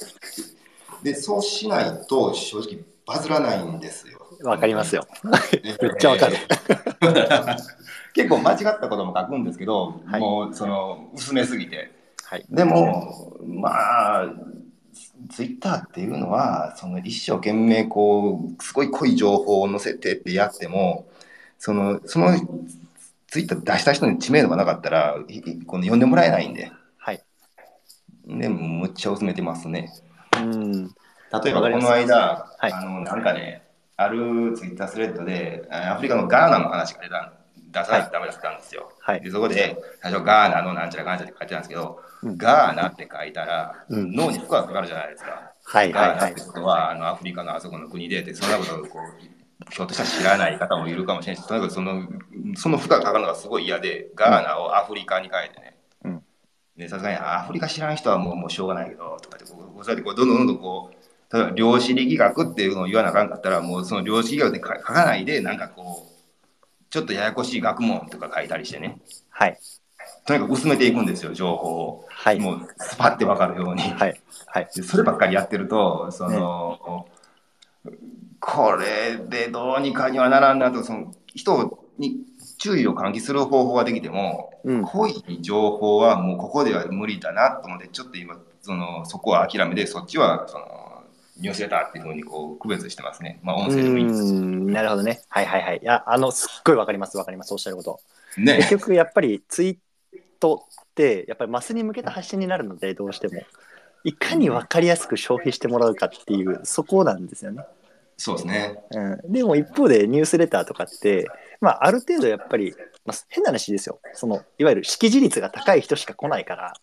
で、そうしないと正直バズらないんですよ。わかりますよ。ね めっちゃわかる 結構間違ったことも書くんですけど、はいもうその薄めすぎて。はいでも、まあ、ツイッターっていうのは、その一生懸命こう、すごい濃い情報を載せてってやっても、その、そのツイッター出した人に知名度がなかったら、この読んでもらえないんで。はいで、むっちゃ薄めてますね。うん例えばこの間、はいあのなんかね、あるツイッタースレッドで、あアフリカのガーナの話が出た出さない。とダメだったんですよ。はい。でそこで、最初ガーナのなんちゃらかんちゃらって書いてたんですけど、うん。ガーナって書いたら、うん。脳に負荷がかかるじゃないですか。はいはいはい。ガーナってことは、あのアフリカのあそこの国でって、そんなことをこう、ひょっとしたら知らない方もいるかもしれないし、とにかくそのその負荷がかかるのがすごい嫌で、ガーナをアフリカに変えてね。うん。でさすがにアフリカ知らん人はもうもうしょうがないけどとかってこうそうやってこうどんどんどんどんこう例えば量子力学っていうのを言わなあかんかったらもうその量子力学で書書かないでなんかこうちょっとややこしい学問とか書いたりしてね。はい。とにかく薄めていくんですよ情報を、はい。もうスパッて分かるように、はい。はい。でそればっかりやってるとその、これでどうにかにはならんなとその人に注意を喚起する方法はできてもうん。濃い情報はもうここでは無理だなと思ってちょっと今そのそこは諦めて、そっちはそのニュースレターっていうふうにこう区別してますね。まあ、音声でもいいんです。うんなるほどね。はいはいはい。いや、あの、すっごいわかりますわかります。おっしゃること。ね結。局やっぱりツイートってやっぱりマスに向けた発信になるのでどうしてもいかに分かりやすく消費してもらうかっていうそこなんですよね、そうですね。うん、でも一方でニュースレターとかって、まあ、ある程度やっぱり、まあ、変な話ですよそのいわゆる識字率が高い人しか来ないから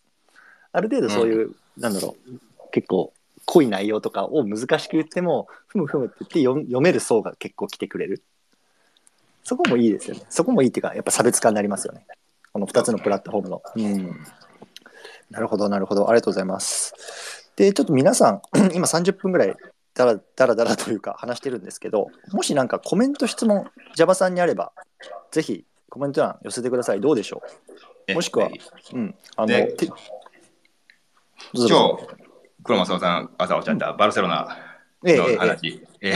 ある程度そういう、なんだろう結構濃い内容とかを難しく言ってもふむふむって言って読読める層が結構来てくれるそこもいいですよねそこもいいっていうかやっぱ差別化になりますよねこの2つのプラットフォームの。うん。なるほど、なるほど。ありがとうございます。で、ちょっと皆さん、今30分ぐらいだらだらだらというか話してるんですけど、もしなんかコメント、質問、Java さんにあれば、ぜひコメント欄寄せてください。どうでしょえもしくはううん。あの、今日、黒松さん、朝おっしゃったバルセロナええええええの話、ええ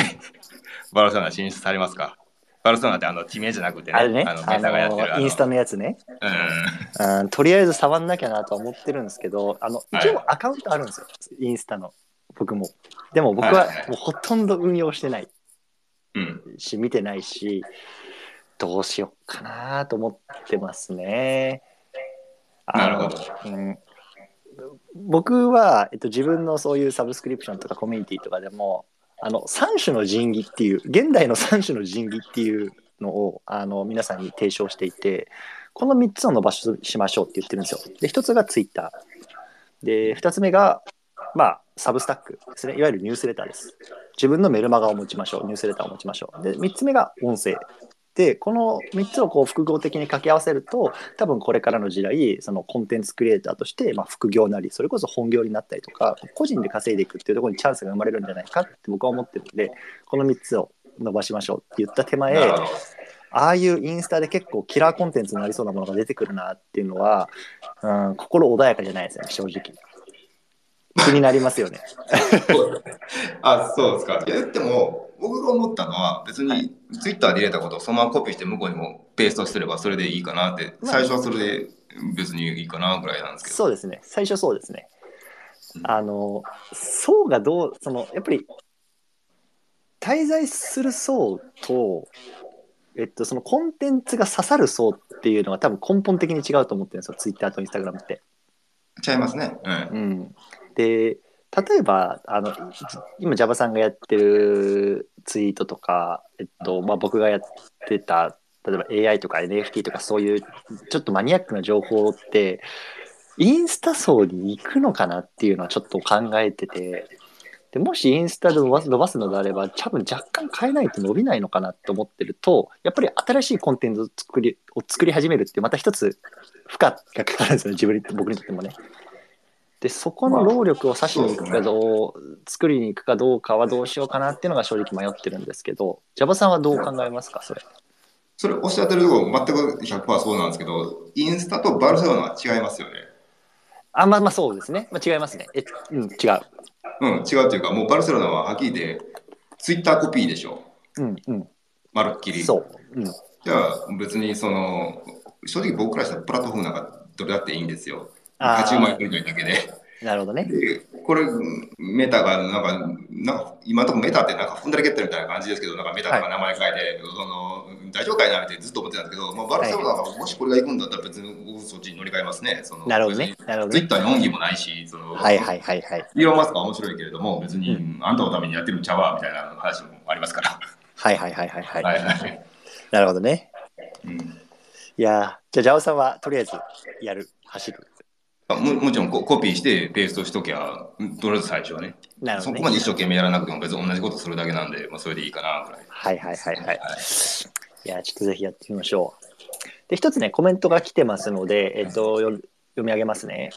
バルセロナ進出されますか？バルセロナってあの地名じゃなくてね、あれね、あのあの、インスタのやつね。うんうん、とりあえず触んなきゃなとは思ってるんですけど、あの、はい一応アカウントあるんですよ。インスタの。僕も。でも僕ははいはいはいもうほとんど運用してない。うん。し見てないしどうしようかなと思ってますね。なるほどうん、僕は、えっと、自分のそういうサブスクリプションとかコミュニティとかでもあの3種の神器っていう現代の3種の神器っていうのをあの皆さんに提唱していてこの3つを伸ばしましょうって言ってるんですよ。で1つがツイッター。で2つ目が、まあ、サブスタックですね。いわゆるニュースレターです。自分のメルマガを持ちましょう。ニュースレターを持ちましょう。で3つ目が音声。でこの3つをこう複合的に掛け合わせると多分これからの時代そのコンテンツクリエイターとして、まあ、副業なりそれこそ本業になったりとか個人で稼いでいくっていうところにチャンスが生まれるんじゃないかって僕は思ってるんでこの3つを伸ばしましょうって言った手前。ああいうインスタで結構キラーコンテンツになりそうなものが出てくるなっていうのは、うん、心穏やかじゃないですよね正直気になりますよね あ、そうですか。言っても、僕が思ったのは、別にツイッターで入れたことをそのままコピーして向こうにもペーストすればそれでいいかなって、まあ最初はそれで別にいいかなぐらいなんですけど。そうですね最初そうですねうんあの層がどうそのやっぱり滞在する層と、えっと、そのコンテンツが刺さる層っていうのが多分根本的に違うと思ってるんですよツイッターとインスタグラムって。ちゃいますね。うん。うん、で例えばあの今 Java さんがやってるツイートとか、えっとまあ、僕がやってた例えば AI とか NFT とかそういうちょっとマニアックな情報ってインスタ層に行くのかなっていうのはちょっと考えててでもしインスタで伸ばす伸ばすのであれば多分若干変えないと伸びないのかなって思ってるとやっぱり新しいコンテンツを作りを作り始めるってまた一つ負荷がかかるんですよね自分に僕にとってもね。でそこの労力を刺しに行くかどう作りに行くかどうかはどうしようかなっていうのが正直迷ってるんですけど Java さんはどう考えますか？それ。それおっしゃってるところ全く100%そうなんですけど、インスタとバルセロナは違いますよね。あまあまあそうですね、まあ、違いますねえうん違ううん、違うというか、もうバルセロナははっきり言って、ツイッターコピーでしょ。うんうんまるっきり。そう、うん、じゃあ別にその、正直僕からしたらプラットフォームなんかどれだっていいんですよ。勝ち馬やってるだけで。なるほどね。で、これ、メタがなんか、なんか今のところメタってなんか踏んだり蹴ったりみたいな感じですけど、なんかメタとか名前変えて、その大丈夫かいなってずっと思ってたんですけど、まあ、バルセロナがもしこれが行くんだったら別に僕そっちに乗り換えますね。そのなるほどね。なるほどね。ツイッターに恩義もないし、そのはいはいはいはい。イーロン・マスクは面白いけれども、別に、あんたのためにやってるんちゃうわみたいな話もありますから。はいはいはいはいはい、はい。はい。なるほどね。うん。いやーじゃあ Java さんはとりあえずやる走る。あももちろんココピーしてペーストしときゃ、とりあえず最初はね。なるほどねそこまで一生懸命やらなくても別に同じことするだけなんで、まあ、それでいいかなぐらい。はいはいはいはいはいいやちょっとぜひやってみましょうで一つねコメントが来てますのでえっとよ読み上げますね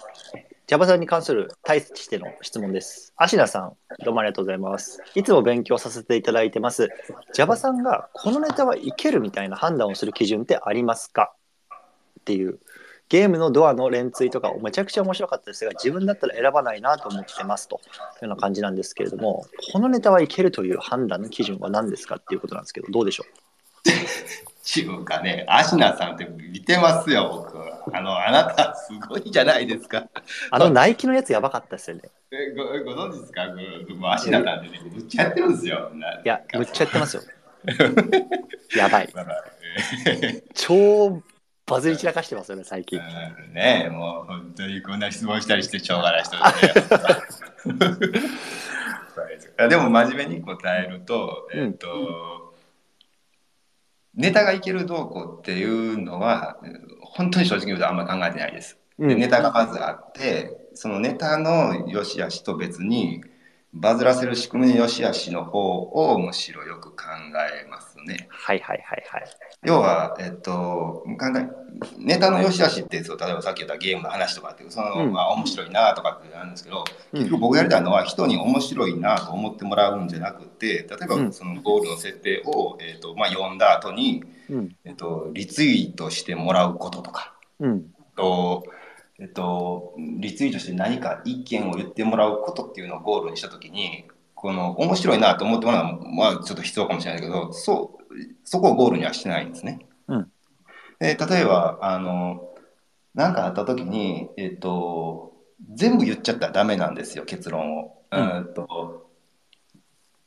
Java さんに関する対しての質問です。アシナさん、どうもありがとうございます。いつも勉強させていただいてます。Java さんがこのネタはいけるみたいな判断をする基準ってありますか？っていう。ゲームのドアの連追とかめちゃくちゃ面白かったですが、自分だったら選ばないなと思ってますというような感じなんですけれども、このネタはいけるという判断の基準は何ですかっていうことなんですけど、どうでしょちゅうかね、アシナさんって見てますよ、僕。あの、あなたすごいじゃないですか。あのナイキのやつやばかったですよね。えごご存知ですか？もうアシナさんってね、むっちゃやってるんですよ。いや、むっちゃやってますよ。やばい。超バズり散らかしてますよね、最近。うんねえ、もう本当にこんな質問したりしてしょうがない人ですね。でも真面目に答えると、えっ、と、ネタがいけるどうこうっていうのは、本当に正直言うとあんま考えてないです。でネタがまずあって、そのネタの良し悪しと別に、バズらせる仕組みの良し悪しの方をむしろよく考えますね。はいはいはいはい。要は、えっと、考えネタの良し悪しってそう例えばさっき言ったゲームの話とかってその、うんまあ、面白いなとかってあるんですけど、うん結局僕やりたいのは人に面白いなと思ってもらうんじゃなくて例えばうんそのゴールの設定を、えっとまあ、読んだ後に、うん。えっと、リツイートしてもらうこととかうん。と、えっと、リツイートして何か意見を言ってもらうことっていうのをゴールにした時にこの面白いなと思ってもらうのは、まあ、ちょっと必要かもしれないけどそうそこをゴールにはしてないんですね。うんで例えばあの何かあった時に、えっと、全部言っちゃったらダメなんですよ結論を。うんうんと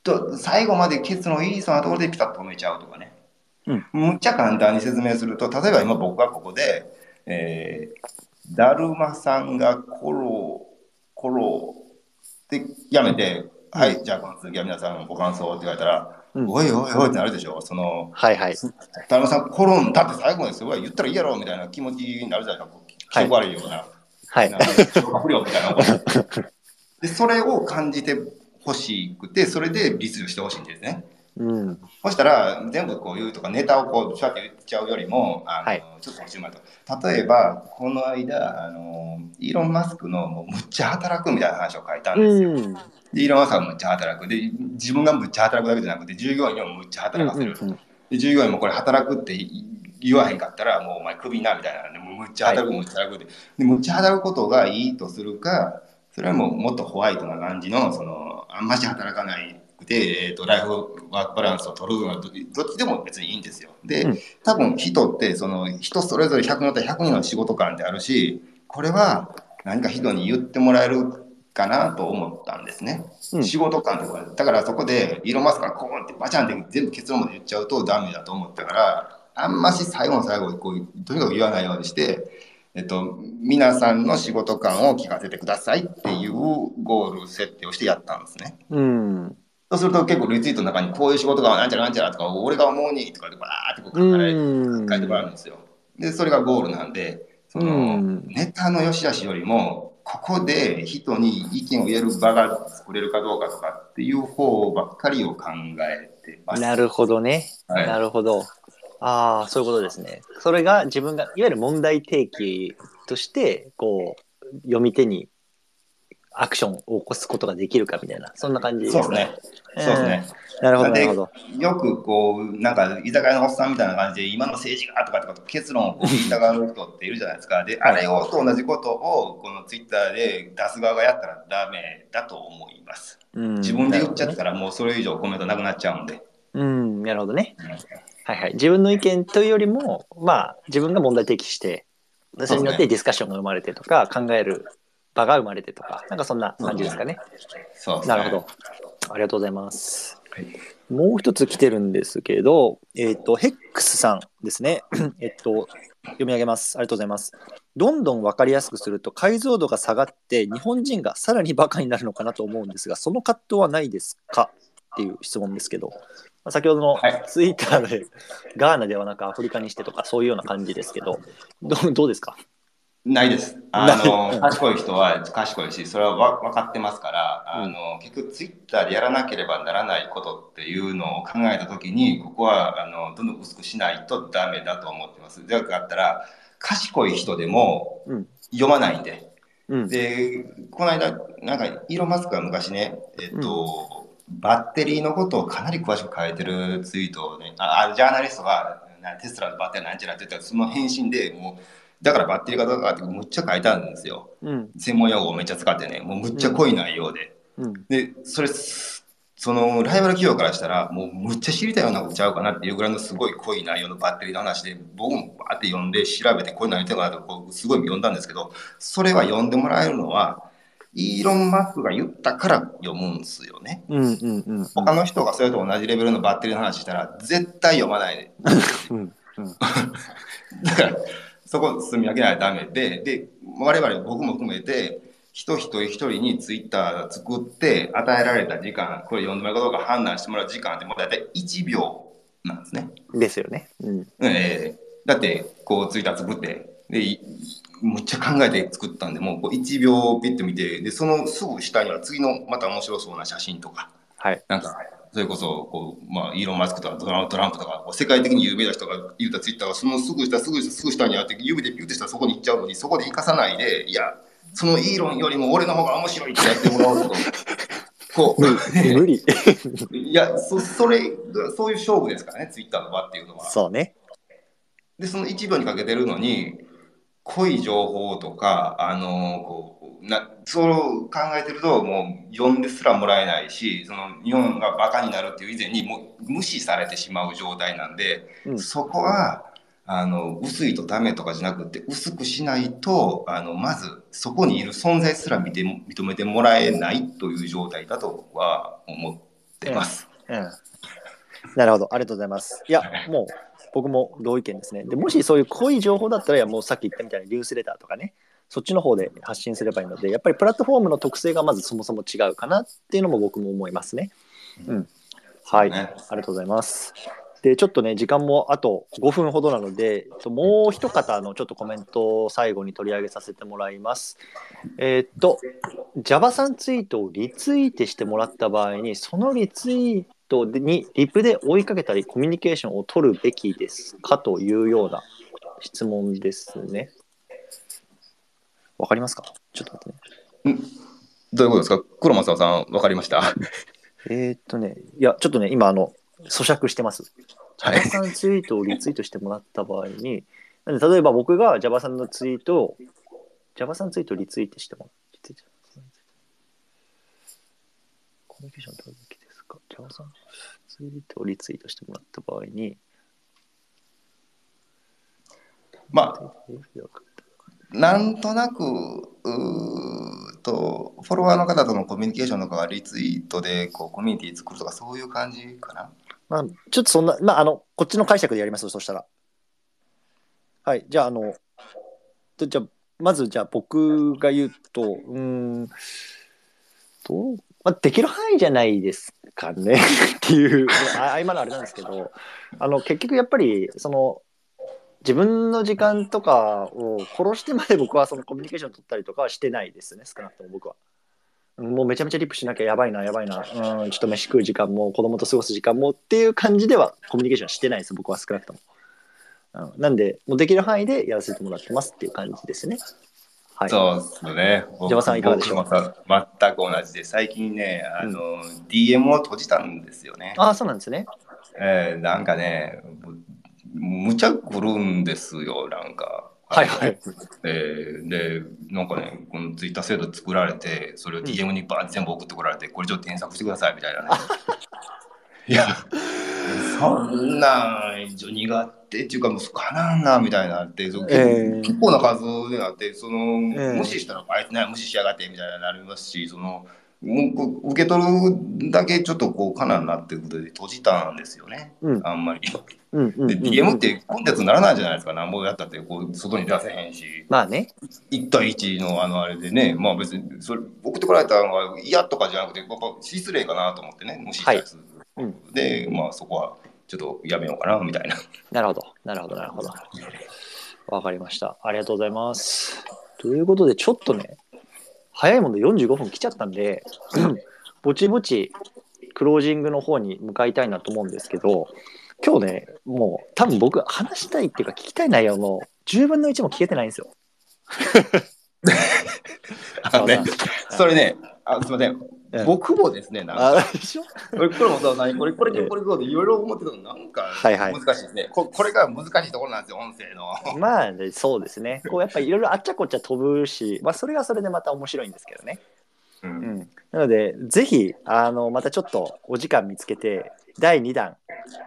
と最後まで結論言いそうなところでピタッと止めちゃうとかね。うんむっちゃ簡単に説明すると例えば今僕がここで、えー、だるまさんがコロコロってやめて、はいじゃあこの続きは皆さんご感想って言われたら、うん。おいおいおいってなるでしょ。そのはいはい。だるまさん転んだって最後まですごい言ったらいいやろみたいな気持ちになるじゃないですか。気色悪いような。はい。消化不良みたいなでそれを感じてほしくてそれでリツイートしてほしいんですねうん。そしたら全部こう言うとかネタをこうシャッて言っちゃうよりもあの、はい。ちょっと欲しいなと。例えばこの間あのイーロン・マスクのもうむっちゃ働くみたいな話を書いたんですよ、うん。でイーロン・マスクはむっちゃ働く。で自分がむっちゃ働くだけじゃなくて従業員にもむっちゃ働かせる、うんで従業員もこれ働くって言わへんかったらもうお前クビなみたいな。でむっちゃ働く、むっちゃ働くででむっちゃ働くことがいいとするかそれはもうもっとホワイトな感じのそのあんまし働かないくて、えー、とライフワークバランスを取るのはどどっちでも別にいいんですよ。で、うん多分人ってその人それぞれ100人100人の仕事感ってあるしこれは何か人に言ってもらえるかなと思ったんですね。うん仕事感とかだからそこでイーロン・マスクがコーンってバチャンって全部結論まで言っちゃうとダメだと思ったからあんまし最後の最後にこうとにかく言わないようにして、えっと、皆さんの仕事感を聞かせてくださいっていうゴール設定をしてやったんですね。うん。そうすると結構リツイートの中にこういう仕事がなんちゃらなんちゃらとか俺が思うにとかでバーってこう書。書いてもらうんですよ。でそれがゴールなんでその、うんネタの良し悪しよりもここで人に意見を言える場が作れるかどうかとかっていう方ばっかりを考えてます。なるほどね。はいなるほど。ああ、そういうことですね。それが自分が、いわゆる問題提起として、こう、読み手にアクションを起こすことができるかみたいな、そんな感じですね。そうですね。うん。なるほど、なでるほど。よくこうなんか居酒屋のおっさんみたいな感じで今の政治がとかとか結論を言いたがる人っているじゃないですか。であれをと同じことをこのツイッターで出す側がやったらダメだと思います。うん自分で言っちゃったらもうそれ以上コメントなくなっちゃうんで。うん、なるほどね。はいはい。自分の意見というよりも、まあ、自分が問題提起して、それによってディスカッションが生まれてとか、考える場が生まれてとか、なんかそんな感じですかね。そうですねなるほど。ありがとうございます。はいもう一つ来てるんですけど、えっ、と、ヘックスさんですね。えっと、読み上げます。ありがとうございます。どんどん分かりやすくすると解像度が下がって日本人がさらにバカになるのかなと思うんですが、その葛藤はないですか？っていう質問ですけど、まあ先ほどのはいツイッターでガーナではなくアフリカにしてとかそういうような感じですけど、どうですか？ないです。あの賢い人は賢いし、それはわ分かってますから、あの結局ツイッターでやらなければならないことっていうのを考えたときに、ここはあのどんどん薄くしないとダメだと思ってます。だからったら、賢い人でもうん読まないんで。うん。で、この間、なんかイーロン・マスクが昔ね、えっと、バッテリーのことをかなり詳しく書いてるツイートをね、ああジャーナリストがなテスラのバッテリーなんちゃらって言ったら、その返信でもう、だからバッテリーがどうかってむっちゃ書いたんですよ。うん。専門用語をめっちゃ使ってね、もうむっちゃ濃い内容で。うん。で、それす、そのライバル企業からしたら、もうむっちゃ知りたいようなことちゃうかなっていうぐらいのすごい濃い内容のバッテリーの話で、僕もバーって読んで調べて、これ何言ってるかなとこうすごい読んだんですけど、それは読んでもらえるのは、イーロン・マスクが言ったから読むんですよね。うんうんうん。他の人がそれと同じレベルのバッテリーの話したら、絶対読まないで。うん だから、そこ住み分けないとダメで、で、我々、僕も含めて、人一人一人にツイッター作って、与えられた時間、これ読んでもらうかどうか判断してもらう時間って、もう大体1秒なんですね。ですよね。うん。えーだって、こう、ツイッター作って、で、いむっちゃ考えて作ったんで、もうこう1秒ピッと見て、で、そのすぐ下には次のまた面白そうな写真とか、はい。なんか、それこそ、こう、まあ、イーロン・マスクとかドランプとか、世界的に有名な人が言ったツイッターが、そのすぐ下、すぐ下、すぐ下にあって、指でピュッてしたらそこに行っちゃうのに、そこで生かさないで、いや、そのイーロンよりも俺の方が面白いってやってもらおうと。こう、無理。いや、そ、それが、そういう勝負ですからね、ツイッターの場っていうのは。そうね。で、その1秒にかけてるのに、濃い情報とか、あのこう、な、そう考えてると、もう読んですらもらえないし、その日本がバカになるっていう以前に、もう無視されてしまう状態なんで、うんそこは、あの、薄いとダメとかじゃなくて、薄くしないと、あの、まず、そこにいる存在すら見て、認めてもらえないという状態だとは思ってます。うん。なるほど。ありがとうございます。いや、もう、僕も同意見ですね。でもしそういう濃い情報だったら、もうさっき言ったみたいにニュースレターとかね、そっちの方で発信すればいいので、やっぱりプラットフォームの特性がまずそもそも違うかなっていうのも僕も思いますね。うん。はい。ねありがとうございます。で、ちょっとね、時間もあと5分ほどなので、ともう一方のちょっとコメントを最後に取り上げさせてもらいます。えーっと、Java さんツイートをリツイートしてもらった場合に、そのリツイートにリプで追いかけたり、コミュニケーションを取るべきですかというような質問ですね。わかりますか？ちょっと待ってね。どういうことですか？黒松さん、わかりました？えーっとね、いや、ちょっとね、今、あの、咀嚼してます。は Java さんツイートをリツイートしてもらった場合に、なんで例えば僕が Java さんのツイートを、Java さんツイートをリツイートしてもリツイート。コミュニケーション取るべきですか ?Java さんツイートをリツイートしてもらった場合に、まあ、なんとなく、うーと、フォロワーの方とのコミュニケーションとかがリツイートでこうコミュニティ作るとかそういう感じかな？まあ、ちょっとそんな、まあ、あの、こっちの解釈でやりますそしたら。はい、じゃあ、あの、とじゃあまず、じゃあ、僕が言うと、うーん、どう、まあ、できる範囲じゃないですかね っていう、ああ今のあれなんですけど、あの、結局やっぱり、その、自分の時間とかを殺してまで僕はそのコミュニケーション取ったりとかはしてないですね、少なくとも僕は。もうめちゃめちゃリップしなきゃやばいな、やばいな、うん、ちょっと飯食う時間も子供と過ごす時間もっていう感じではコミュニケーションしてないです、僕は少なくとも。うん、なんで、もうできる範囲でやらせてもらってますっていう感じですね。はい。そうですね。ジャバさんいかがでしょう？全く同じで、最近ね、あの、DM を閉じたんですよね。ああ、そうなんですね。えーなんかね、むむちゃくるんですよ、なんか。はいはい。えーで、なんかね、このツイッター制度作られて、それを DM にバーッ全部送ってこられて、これちょっと添削してくださいみたいなね。いや、そんなん苦手っていうか、もうかなんなみたいなって、そうえー結構な数であって、その、えー無視したら、あいつね、無視しやがってみたいになりますし、その、もう受け取るだけちょっとこう、かなんなっていうことで閉じたんですよね。うんあんまり。うんうん、うん。で、DM ってコンテンツにならないじゃないですか、なんぼやったって、こう、外に出せへんし。まあね。1対1のあのあれでね、まあ別にそれ送ってこられたのが嫌とかじゃなくて、やっぱ失礼かなと思ってね、無視したりする。うんで、まあそこはちょっとやめようかなみたいな。なるほど。なるほど、なるほど。わかりました。ありがとうございます。ということで、ちょっとね、早いもので45分来ちゃったんで、ぼちぼちクロージングの方に向かいたいなと思うんですけど、今日ね、もう多分僕話したいっていうか聞きたい内容の10分の1も聞けてないんですよ。あのねそれね、あすみませんええ。僕もですね、なんか、あでしょこれ、これもそう何これ、これ、ええこれ、これ、いろいろ思ってたの、なんかはいはい難しいですね。ここれが難しいところなんですよ、音声の。まあね、そうですね。こうやっぱりいろいろあっちゃこっちゃ飛ぶし、まあそれがそれでまた面白いんですけどね。う。うんん、なので、ぜひ、あの、またちょっとお時間見つけて、第2弾、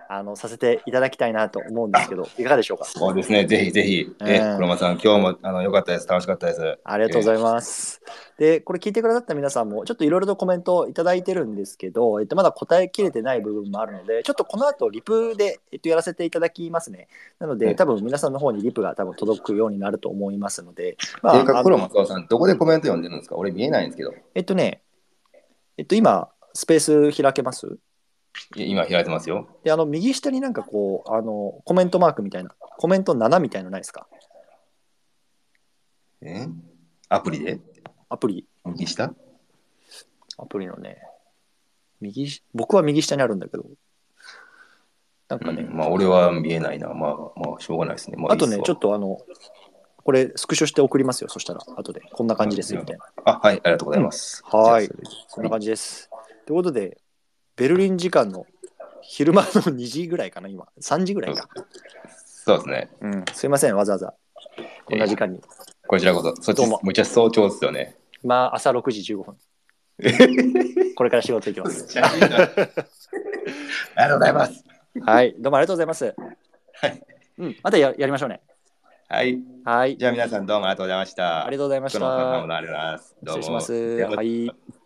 あの、させていただきたいなと思うんですけど、いかがでしょうか？そうですね、ぜひぜひ。え、うん黒間さん、今日もあの良かったです。楽しかったです。ありがとうございます。で、これ聞いてくださった皆さんも、ちょっといろいろとコメントいただいてるんですけど、えっと、まだ答えきれてない部分もあるので、ちょっとこの後、リプで、えっと、やらせていただきますね。なので、うん多分皆さんの方にリプが多分届くようになると思いますので、まあ、黒松尾さん、どこでコメント読んでるんですか？俺見えないんですけど。えっとね、えっと、今、スペース開けます？今開いてますよ。で、あの、右下になんかこう、あの、コメントマークみたいな、コメント7みたいなのないですか？え？アプリで？アプリ、右下？アプリのね、右し、僕は右下にあるんだけど、なんかね、うんまあ、俺は見えないな。まあ、まあ、しょうがないですね。まあとね、ちょっっとあの、これ、スクショして送りますよ、そしたら、後で。こんな感じですよ、みたいな。と。あ、はい、ありがとうございます。うんはいそんな感じです。ということで、ベルリン時間の昼間の2時ぐらいかな、今。3時ぐらいか。そうですね。うん、すいません、わざわざ。こんな時間に。こちらこそ、そっちも、むっちゃ早朝ですよね。まあ、朝6時15分。これから仕事行きます。ありがとうございます。はい、どうもありがとうございます。はい。うん、またややりましょうね。はい。はい、じゃあ皆さんどうもありがとうございました。ありがとうございました。どうもありがとうございます。どうも失礼します。はい。